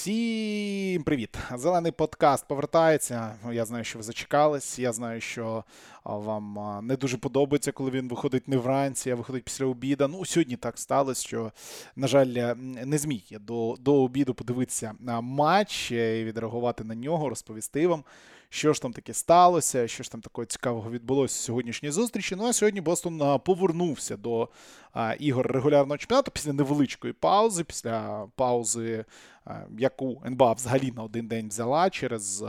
Всім привіт! Зелений подкаст повертається. Я знаю, що ви зачекались. Я знаю, що вам не дуже подобається, коли він виходить не вранці, а виходить після обіду. Ну, сьогодні так сталося, що, на жаль, не зміг я до, до обіду подивитися матч і відреагувати на нього, розповісти вам що ж там таке сталося, що ж там такого цікавого відбулося в сьогоднішній зустрічі. Ну а сьогодні Бостон повернувся до ігор регулярного чемпіонату після невеличкої паузи, після паузи, яку НБА взагалі на один день взяла через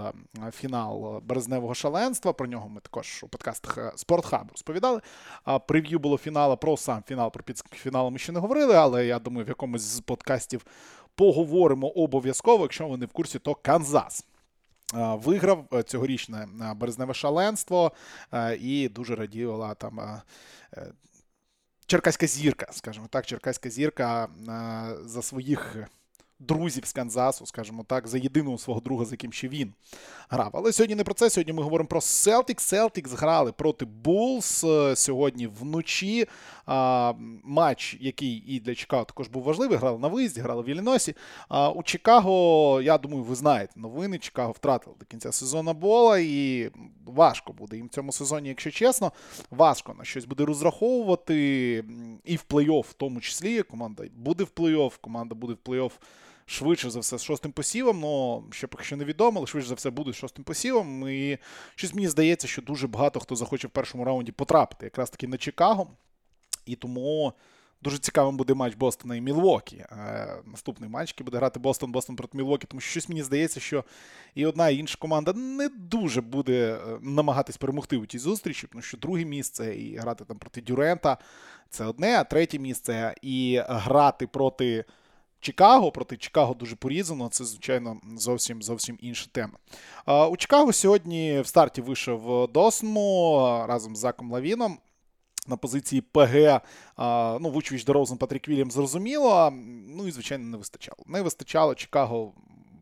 фінал березневого шаленства. Про нього ми також у подкастах Спортхаб розповідали. А прев'ю було фіналу про сам фінал, про підсумки фіналу ми ще не говорили, але я думаю, в якомусь з подкастів поговоримо обов'язково. Якщо ви не в курсі, то Канзас. Виграв е, цьогорічне е, березневе шаленство е, і дуже раділа там Черкаська зірка, скажімо так, Черкаська зірка за своїх друзів з Канзасу, скажімо так, за єдиного свого друга, з яким ще він грав. Але сьогодні не про це. Сьогодні ми говоримо про Celtics. Celtics грали проти Булс сьогодні вночі. А, Матч, який і для Чикаго також був важливий. Грали на виїзді, грали в Ілліносі. А у Чикаго, я думаю, ви знаєте новини. Чикаго втратили до кінця сезону бола, і важко буде їм в цьому сезоні, якщо чесно. Важко на щось буде розраховувати. І в плей-офф в тому числі. Команда буде в плей-офф, команда буде в плей-офф швидше за все з шостим посівом. Ну, ще поки що невідомо, але швидше за все буде з шостим посівом. І щось мені здається, що дуже багато хто захоче в першому раунді потрапити якраз таки на Чикаго. І тому. Дуже цікавим буде матч Бостона і Мілвокі. Е, наступний матч, який буде грати Бостон, Бостон проти Мілвокі, тому що щось мені здається, що і одна, і інша команда не дуже буде е, намагатись перемогти у тій зустрічі, тому що друге місце і грати там проти Дюрента це одне, а третє місце і грати проти Чикаго проти Чикаго дуже порізаного. Це, звичайно, зовсім зовсім інша тема. У Чикаго сьогодні в старті вийшов Досунму разом з Заком Лавіном. На позиції PG, ну, Вучвіч Дерозан, Патрік Вільям зрозуміло. Ну і, звичайно, не вистачало. Не вистачало Чикаго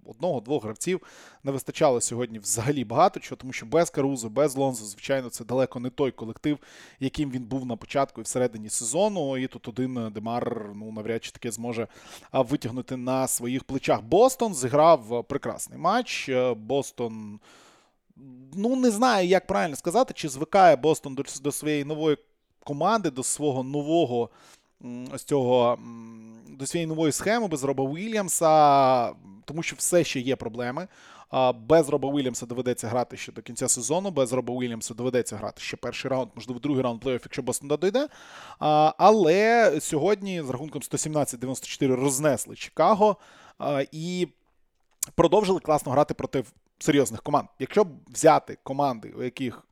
одного-двох гравців не вистачало сьогодні взагалі багато чого, тому що без Карузо, без Лонзо, звичайно, це далеко не той колектив, яким він був на початку і всередині сезону. І тут один Демар ну, навряд чи таке зможе витягнути на своїх плечах. Бостон зіграв прекрасний матч. Бостон. Ну, не знаю, як правильно сказати, чи звикає Бостон до, до своєї нової команди, до свого нового ось цього до своєї нової схеми без Роба Вільямса тому що все ще є проблеми. Без Роба Уільямса доведеться грати ще до кінця сезону. Без Роба Уільямса доведеться грати ще перший раунд, можливо, другий раунд плей-офф, якщо Бостон дойде. Але сьогодні з рахунком 117-94 рознесли Чикаго і продовжили класно грати проти серйозних команд. Якщо взяти команди, у яких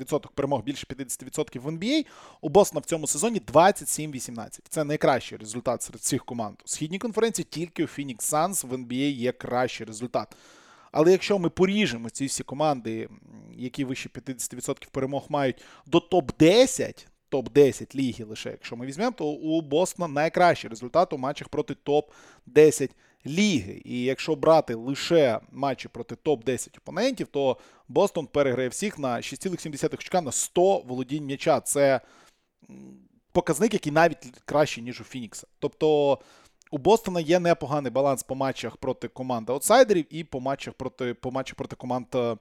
відсоток перемог більше 50% в NBA. У Бостона в цьому сезоні 27-18. Це найкращий результат серед всіх команд. У східній конференції тільки у Phoenix Suns в NBA є кращий результат. Але якщо ми поріжемо ці всі команди, які вище 50% перемог мають до топ-10, топ-10 ліги лише, якщо ми візьмемо, то у Бостона найкращий результат у матчах проти топ-10 ліги. І якщо брати лише матчі проти топ-10 опонентів, то Бостон переграє всіх на 6,7 очка на 100 володінь м'яча. Це показник, який навіть кращий, ніж у Фінікса. Тобто. У Бостона є непоганий баланс по матчах проти команд аутсайдерів і по матчах проти по матчах проти команд е,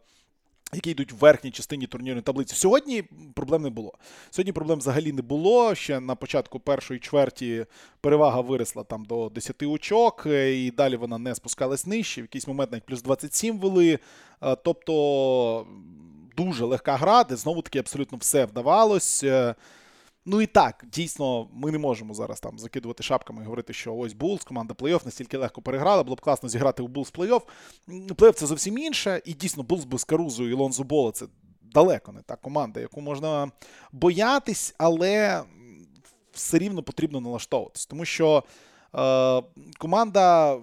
які йдуть в верхній частині турнірної таблиці. Сьогодні проблем не було. Сьогодні проблем взагалі не було. Ще на початку першої чверті перевага виросла там до 10 очок, е, і далі вона не спускалась нижче. В якийсь момент навіть плюс 27 вели. Е, тобто дуже легка гра, де знову таки абсолютно все вдавалось. Ну і так, дійсно, ми не можемо зараз там закидувати шапками і говорити, що ось Булс, команда плей-офф настільки легко переграла, було б класно зіграти у Булс плей-офф. Плей-офф це зовсім інше. І дійсно, Булс без Карузу і Лонзо Бола це далеко не та команда, яку можна боятись, але все рівно потрібно налаштовуватись. Тому що е, команда.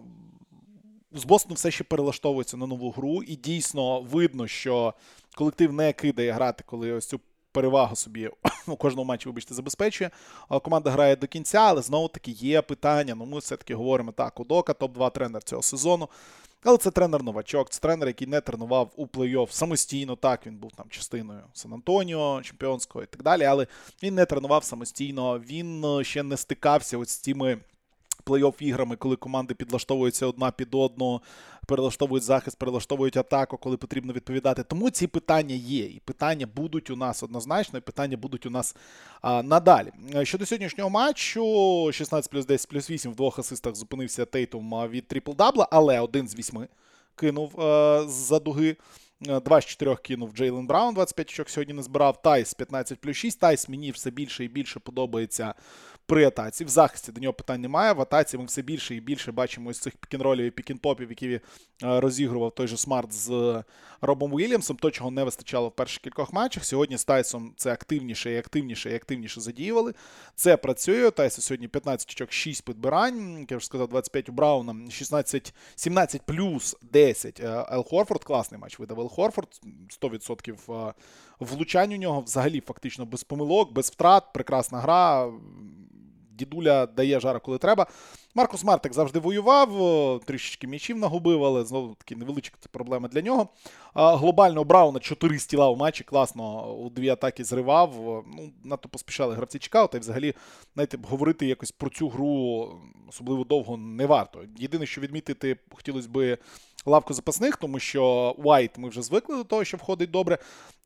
З Бостону все ще перелаштовується на нову гру, і дійсно видно, що колектив не кидає грати, коли ось цю перевагу собі у кожному матчі, вибачте, забезпечує. Команда грає до кінця, але знову таки є питання. Ну, ми все-таки говоримо так: Удока, топ-2 тренер цього сезону. Але це тренер-новачок, це тренер, який не тренував у плей-офф самостійно. Так, він був там частиною Сан-Антоніо, чемпіонського і так далі. Але він не тренував самостійно, він е, ще не стикався ось з цими плей-офф іграми, коли команди підлаштовуються одна під одну, перелаштовують захист, перелаштовують атаку, коли потрібно відповідати. Тому ці питання є. І питання будуть у нас однозначно, і питання будуть у нас а, надалі. Щодо сьогоднішнього матчу, 16 плюс 10 плюс 8 в двох асистах зупинився Тейтум від трипл-дабла, але один з вісьми кинув а, з-за дуги. 2 з 4 кинув Джейлен Браун, 25 очок сьогодні не збирав. Тайс 15 плюс 6. Тайс мені все більше і більше подобається при атаці. В захисті до нього питань немає. В атаці ми все більше і більше бачимо із цих pick-and-roll ів і pick-and-pop ів, які е, розігрував той же Смарт з Робом Уільямсом. То, чого не вистачало в перших кількох матчах. Сьогодні з Тайсом це активніше і активніше і активніше задіювали. Це працює. Тайсу сьогодні 15 очок, 6 підбирань. Як я вже сказав, 25 у Брауна, 16, 17 плюс 10. Е, Ел Хорфорд. Класний матч видав Ел Хорфорд. 100% е, влучань у нього взагалі фактично без помилок, без втрат. Прекрасна гра дідуля дає жара, коли треба. Маркус Мартик завжди воював, трішечки м'ячів нагубив, але знову таки невеличкі проблеми для нього. Глобально Брауна 4 стіла у матчі, класно у дві атаки зривав. Ну, Надто поспішали гравці чекати. І взагалі, знаєте, говорити якось про цю гру особливо довго не варто. Єдине, що відмітити, хотілося б лавку запасних, тому що Уайт ми вже звикли до того, що входить добре.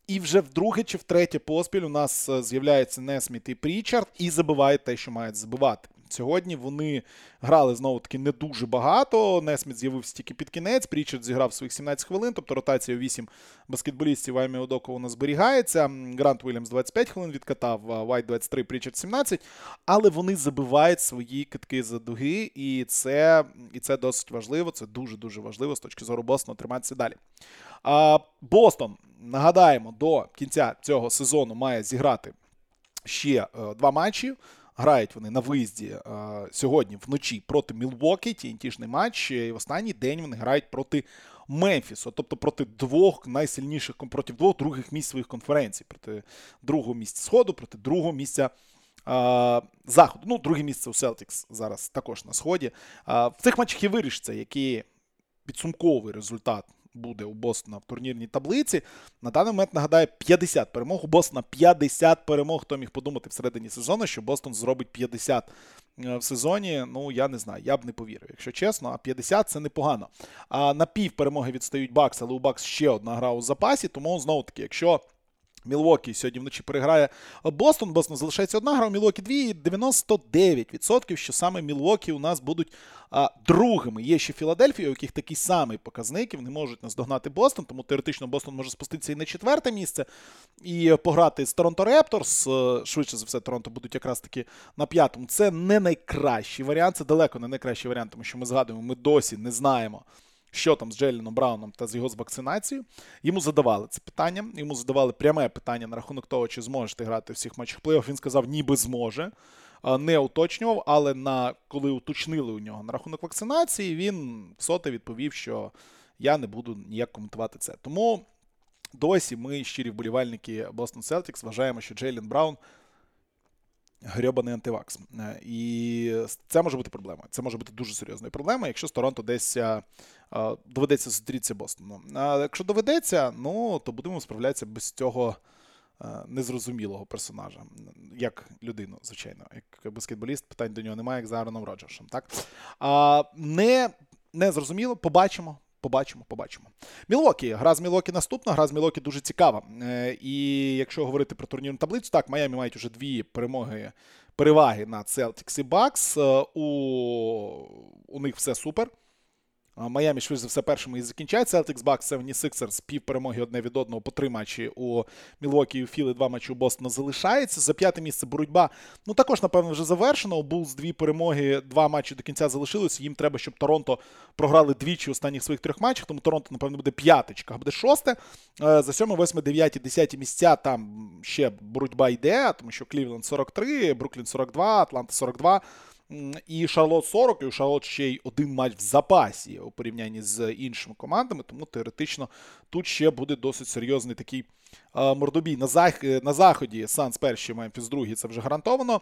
І вже вдруге чи втретє поспіль у нас е, з'являється Несміт і Прічард і забивають те, що мають забивати. Сьогодні вони грали знову таки не дуже багато. Несміт з'явився тільки під кінець. Прічард зіграв своїх 17 хвилин, тобто ротація 8 баскетболістів Іме Удока вона зберігається. Грант Уільямс 25 хвилин відкатав, Вайт 23, Прічард 17. Але вони забивають свої кидки за дуги, і це і це досить важливо. Це дуже-дуже важливо з точки зору Бостона триматися далі. А, Бостон, нагадаємо, до кінця цього сезону має зіграти ще е, два матчі. Грають вони на виїзді е, сьогодні вночі проти Мілвокі, тінтішний матч. І в останній день вони грають проти Мемфісу, тобто проти двох найсильніших проти двох других місць своїх конференцій, проти другого місця Сходу, проти другого місця. Заходу. Ну, друге місце у Celtics зараз також на сході. В цих матчах і вирішиться, який підсумковий результат буде у Бостона в турнірній таблиці. На даний момент нагадаю 50 перемог. У Бостона 50 перемог. Хто міг подумати всередині сезону, що Бостон зробить 50 е, в сезоні. Ну, я не знаю, я б не повірив, якщо чесно, а 50 це непогано. А на пів перемоги відстають Бакс, але у Бакс ще одна гра у запасі, тому знову таки, якщо. Мілвокі сьогодні вночі переграє Бостон. Бостон залишається одна гра, у Мілвокі дві. 99%, що саме Мілвокі у нас будуть а, другими. Є ще Філадельфія, у яких такий самий показник, вони можуть наздогнати Бостон, тому теоретично Бостон може спуститися і на четверте місце і пограти з Торонто Репторс. Е, швидше за все, Торонто будуть якраз таки на п'ятому. Це не найкращий варіант, це далеко не найкращий варіант, тому що ми згадуємо, ми досі не знаємо що там з Джейленом Брауном та з його з вакцинацією. Йому задавали це питання. Йому задавали пряме питання на рахунок того, чи зможете грати в всіх матчах плей-офф. Він сказав, ніби зможе. Не уточнював, але на коли уточнили у нього на рахунок вакцинації, він соте відповів, що я не буду ніяк коментувати це. Тому досі ми, щирі вболівальники Boston Celtics, вважаємо, що Джейлін Браун грьобаний антивакс. Е, і це може бути проблемою. Це може бути дуже серйозною проблемою, якщо з Торонто десь е, доведеться зустрітися Бостону. А якщо доведеться, ну то будемо справлятися без цього е, незрозумілого персонажа, як людину, звичайно, як баскетболіст, питань до нього немає, як за Ароном Роджерсом. Так? А, Не, не зрозуміло, побачимо. Побачимо, побачимо. Мілокі. Гра з Мілокі наступна, гра з Мілокі дуже цікава. Е, і якщо говорити про турнірну таблицю, так, Майами мають уже дві перемоги, переваги над Celtics і Bucks. Е, у, у них все супер. Майамі, швидше за все, першими і закінчать. Celtics, Bucks, 76ers, пів перемоги одне від одного по три матчі у Мілвокі і у Філи, два матчі у Бостона залишається. За п'яте місце боротьба. Ну також, напевно, вже завершено. У Булз дві перемоги, два матчі до кінця залишилися. Їм треба, щоб Торонто програли двічі останніх своїх трьох матчах. Тому Торонто, напевно, буде п'ятичка, буде шосте. Е, за сьоме, восьме, дев'яті, десяті місця там ще боротьба йде, тому що Клівленд 43, Бруклін 42, Атланта 42. І Шарлот 40, і у Шарлот ще й один матч в запасі у порівнянні з іншими командами, тому теоретично тут ще буде досить серйозний такий мордобій. На зах... на заході Санс перший, Мемфіс другий, це вже гарантовано.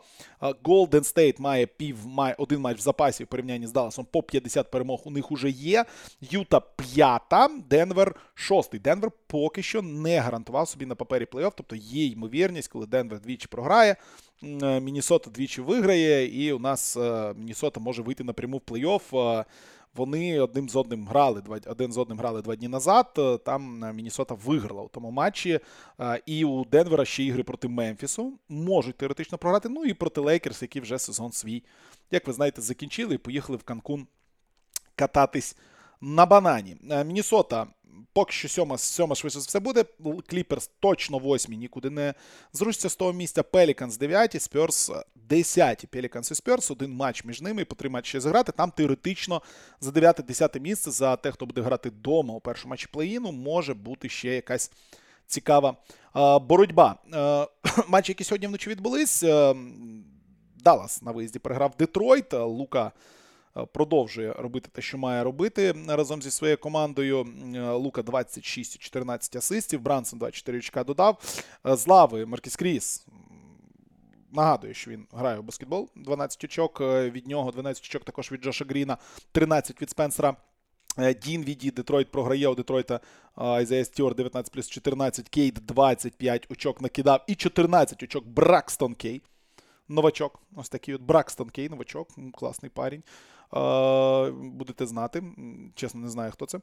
Голден Стейт має пів має один матч в запасі в порівнянні з Далласом по 50 перемог. У них уже є. Юта п'ята, Денвер шостий. Денвер поки що не гарантував собі на папері плей-офф, тобто є ймовірність, коли Денвер двічі програє. Е, Мінісота двічі виграє, і у нас е, Мінісота може вийти напряму в плей-офф. Е, вони одним з одним грали один з одним грали два дні назад. Там Мінісота виграла у тому матчі. І у Денвера ще ігри проти Мемфісу можуть теоретично програти. Ну і проти Лейкерс, які вже сезон свій, як ви знаєте, закінчили і поїхали в Канкун кататись на банані. Мінісота Поки що сьома, сьома швидше все буде. Кліперс точно восьмі, нікуди не зрушиться з того місця. Пеліканс 9, Спьорс 10. Пеліканс і Спьорс, один матч між ними, по три матчі зіграти. Там теоретично за 9-10 місце за те, хто буде грати вдома у першому матчі плей-іну, може бути ще якась цікава боротьба. Матчі, які сьогодні вночі відбулись. Даллас на виїзді переграв Детройт. Лука. Е, продовжує робити те, що має робити разом зі своєю командою. Е, Лука 26 14 асистів. Брансон 24 очка додав. Е, з лави Маркіс Кріс. Нагадую, що він грає у баскетбол. 12 очок від нього, 12 очок також від Джоша Гріна, 13 від Спенсера Дінвідді, Детройт програє у Детройта Айзея Стюарт 19 плюс 14, Кейд 25 очок накидав і 14 очок Бракстон Кей. Новачок. Ось такий от Бракстон Кей, новачок, класний парень. Будете знати. Чесно, не знаю, хто це.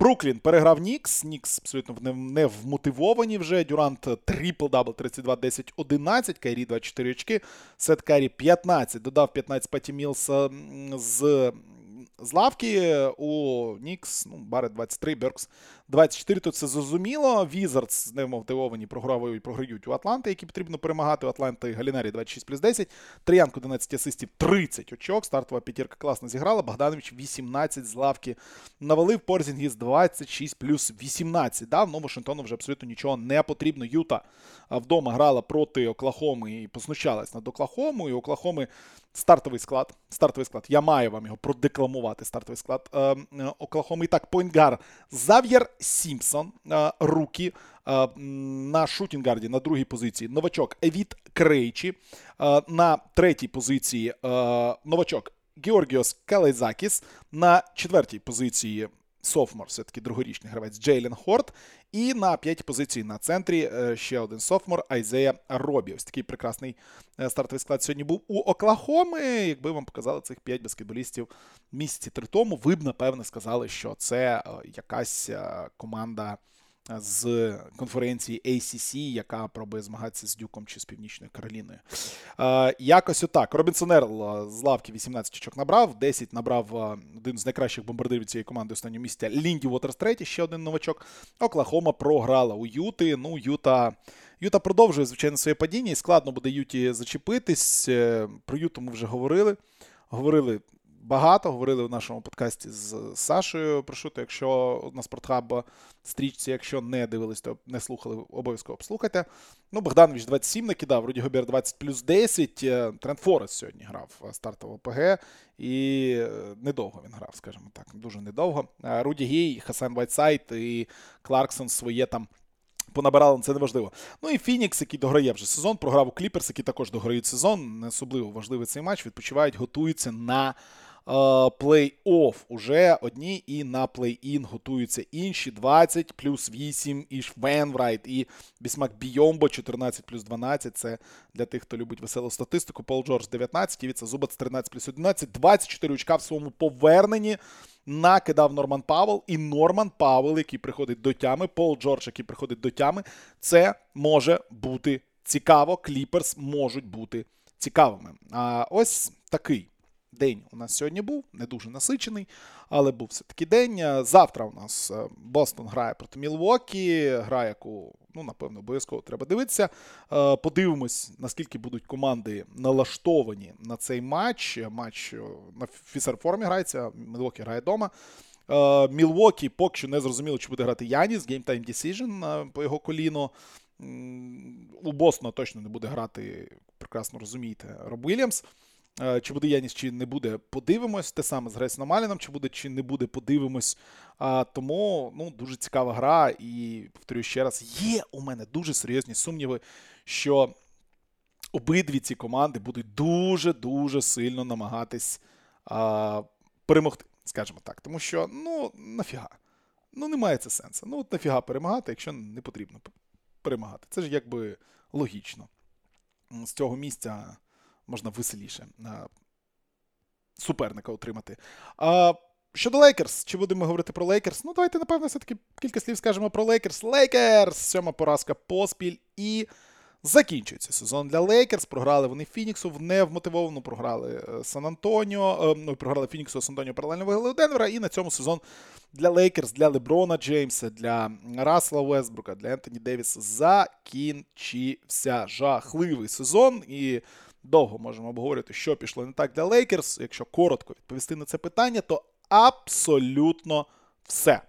Бруклін переграв Нікс. Нікс абсолютно не вмотивовані вже. Дюрант трипл дабл 32, 10, 11. Кайрі 24 очки. Сет Каррі 15. Додав 15 Паті Мілса з з лавки у Нікс, ну, Барет 23, Беркс 24. Тут це зрозуміло. Візардс немотивовані програють, програють у Атланти, які потрібно перемагати. У Атланти Галінарі 26 плюс 10. Трей Янг 11 асистів, 30 очок. Стартова п'ятірка класно зіграла. Богданович 18 з лавки навалив. Порзінгіс 26 плюс 18. Дав, ну Вашингтону вже абсолютно нічого не потрібно. Юта вдома грала проти Оклахоми і познущалась над Оклахомою. Оклахоми стартовий склад. Стартовий склад. Я маю вам його продекламувати. Стартовий склад е, е, Оклахоми. Так, point guard Зав'єр Сімпсон, е, rookie на shooting guard і на другій позиції. Новачок Віт Крейчі. На третій позиції новачок Георгіос Калейзакіс. На четвертій позиції софмор, все-таки другорічний гравець Джейлен Хорт. І на п'ять позицій на центрі е, ще один софмор Айзея Робі. Ось такий прекрасний е, стартовий склад сьогодні був у Оклахоми. Якби вам показали цих п'ять баскетболістів місяці три тому, ви б напевне сказали, що це е, якась команда з конференції ACC, яка пробує змагатися з Дюком чи з Північною Кароліною. Е, якось отак. Робінсон Ерл з лавки 18 очок набрав, 10 набрав один з найкращих бомбардирів цієї команди останнього місця Лінді Уотерс третій, ще один новачок. Оклахома програла у Юти. Ну, Юта. Юта продовжує, звичайно, своє падіння, і складно буде Юті зачепитись. Е, про Юту ми вже говорили. Говорили багато. Говорили в нашому подкасті з Сашою. Прошу, то якщо на спортхаб стрічці, якщо не дивились, то не слухали, обов'язково послухайте. Ну, Богданович 27 накидав, Руді Гобер 20 плюс 10. Е, Трент Форест сьогодні грав стартового PG. І е, недовго він грав, скажімо так, дуже недовго. Е, Руді Гей, Хасан Вайтсайд і Кларксон своє там. Понабирали, це неважливо. Ну і Фінікс, який дограє вже сезон, програв у Кліперс, які також дограють сезон. Не особливо важливий цей матч. Відпочивають, готуються на плей-офф уже одні, і на плей-ін готуються інші 20 плюс 8 Іш Вейнрайт, і Бісмак Бійомбо 14 плюс 12. Це для тих, хто любить веселу статистику. Пол Джордж 19, Івіца Зубац 13 плюс 11, 24 очка в своєму поверненні. Накидав Норман Павел і Норман Павел, який приходить до тями, Пол Джордж, який приходить до тями. Це може бути цікаво. Кліперс можуть бути цікавими. А ось такий день у нас сьогодні був, не дуже насичений, але був все-таки день. Завтра у нас е, Бостон грає проти Мілвокі, гра, яку, ну, напевно, обов'язково треба дивитися. Е, подивимось, наскільки будуть команди налаштовані на цей матч. Матч е, на фісер-формі грається, Мілвокі грає вдома. Мілвокі поки що не зрозуміло, чи буде грати Яніс, Game Time Decision по його коліну. У Бостона точно не буде грати, прекрасно розумієте, Роб Вільямс. Е, чи буде Яніс, чи не буде, подивимось. Те саме з Грейсоном Аліном, чи буде, чи не буде, подивимось. А, Тому ну, дуже цікава гра. І повторюю ще раз, є у мене дуже серйозні сумніви, що обидві ці команди будуть дуже-дуже сильно намагатись а, перемогти, скажімо так. Тому що, ну, нафіга. Ну, немає це сенсу. Ну, от нафіга перемагати, якщо не потрібно перемагати. Це ж якби логічно. з цього місця можна веселіше суперника отримати. А, Щодо Лейкерс, чи будемо говорити про Лейкерс? Ну, давайте, напевно, все-таки кілька слів скажемо про Лейкерс. Лейкерс! Сьома поразка поспіль і. Закінчується сезон для Лейкерс. Програли вони Фініксу вмотивовану, програли е, Сан Антоніо, е, ну, програли Фініксу, Сан Антоніо паралельно виграли Денвера. І на цьому сезон для Лейкерс, для Леброна Джеймса, для Расла Вестбрука, для Ентоні Девіса закінчився жахливий сезон. І довго можемо обговорити, що пішло не так для Лейкерс. Якщо коротко відповісти на це питання, то абсолютно все.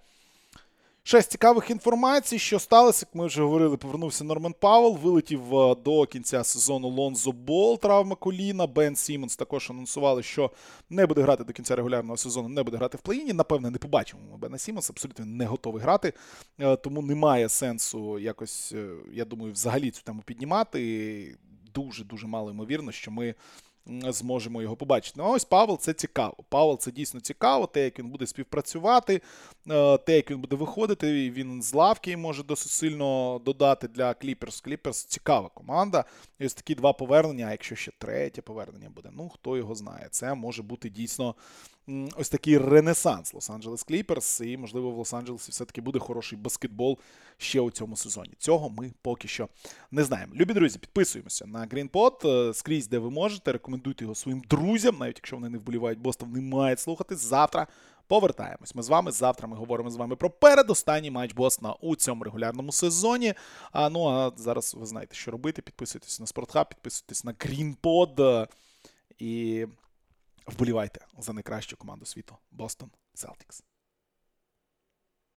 Щодо цікавих інформацій, що сталося, як ми вже говорили, повернувся Норман Пауел, вилетів е, до кінця сезону Лонзо Бол, травма коліна. Бен Сімонс також анонсували, що не буде грати до кінця регулярного сезону, не буде грати в плей-іні. Напевне, не побачимо Бена Сімонса, абсолютно не готовий грати. Е, тому немає сенсу якось, е, я думаю, взагалі цю тему піднімати. Дуже дуже мало ймовірно, що ми зможемо його побачити. Ну, ось Павел це цікаво. Павел це дійсно цікаво, те, як він буде співпрацювати, е, те, як він буде виходити. Він з лавки може досить сильно додати для Кліперс. Кліперс цікава команда. І ось такі два повернення, а якщо ще третє повернення буде, ну хто його знає. Це може бути дійсно ось такий ренесанс Лос-Анджелес Кліперс, і, можливо, в Лос-Анджелесі все-таки буде хороший баскетбол ще у цьому сезоні. Цього ми поки що не знаємо. Любі друзі, підписуємося на GreenPod е, скрізь, де ви можете. Рекомендуйте його своїм друзям, навіть якщо вони не вболівають Бостон, не мають слухати. Завтра повертаємось. Ми з вами. Завтра ми говоримо з вами про передостанній матч Бостона у цьому регулярному сезоні. А ну а зараз ви знаєте, що робити. Підписуйтесь на Спортхаб, підписуйтесь на GreenPod. І Вболівайте за найкращу команду світу Бостон Celtics.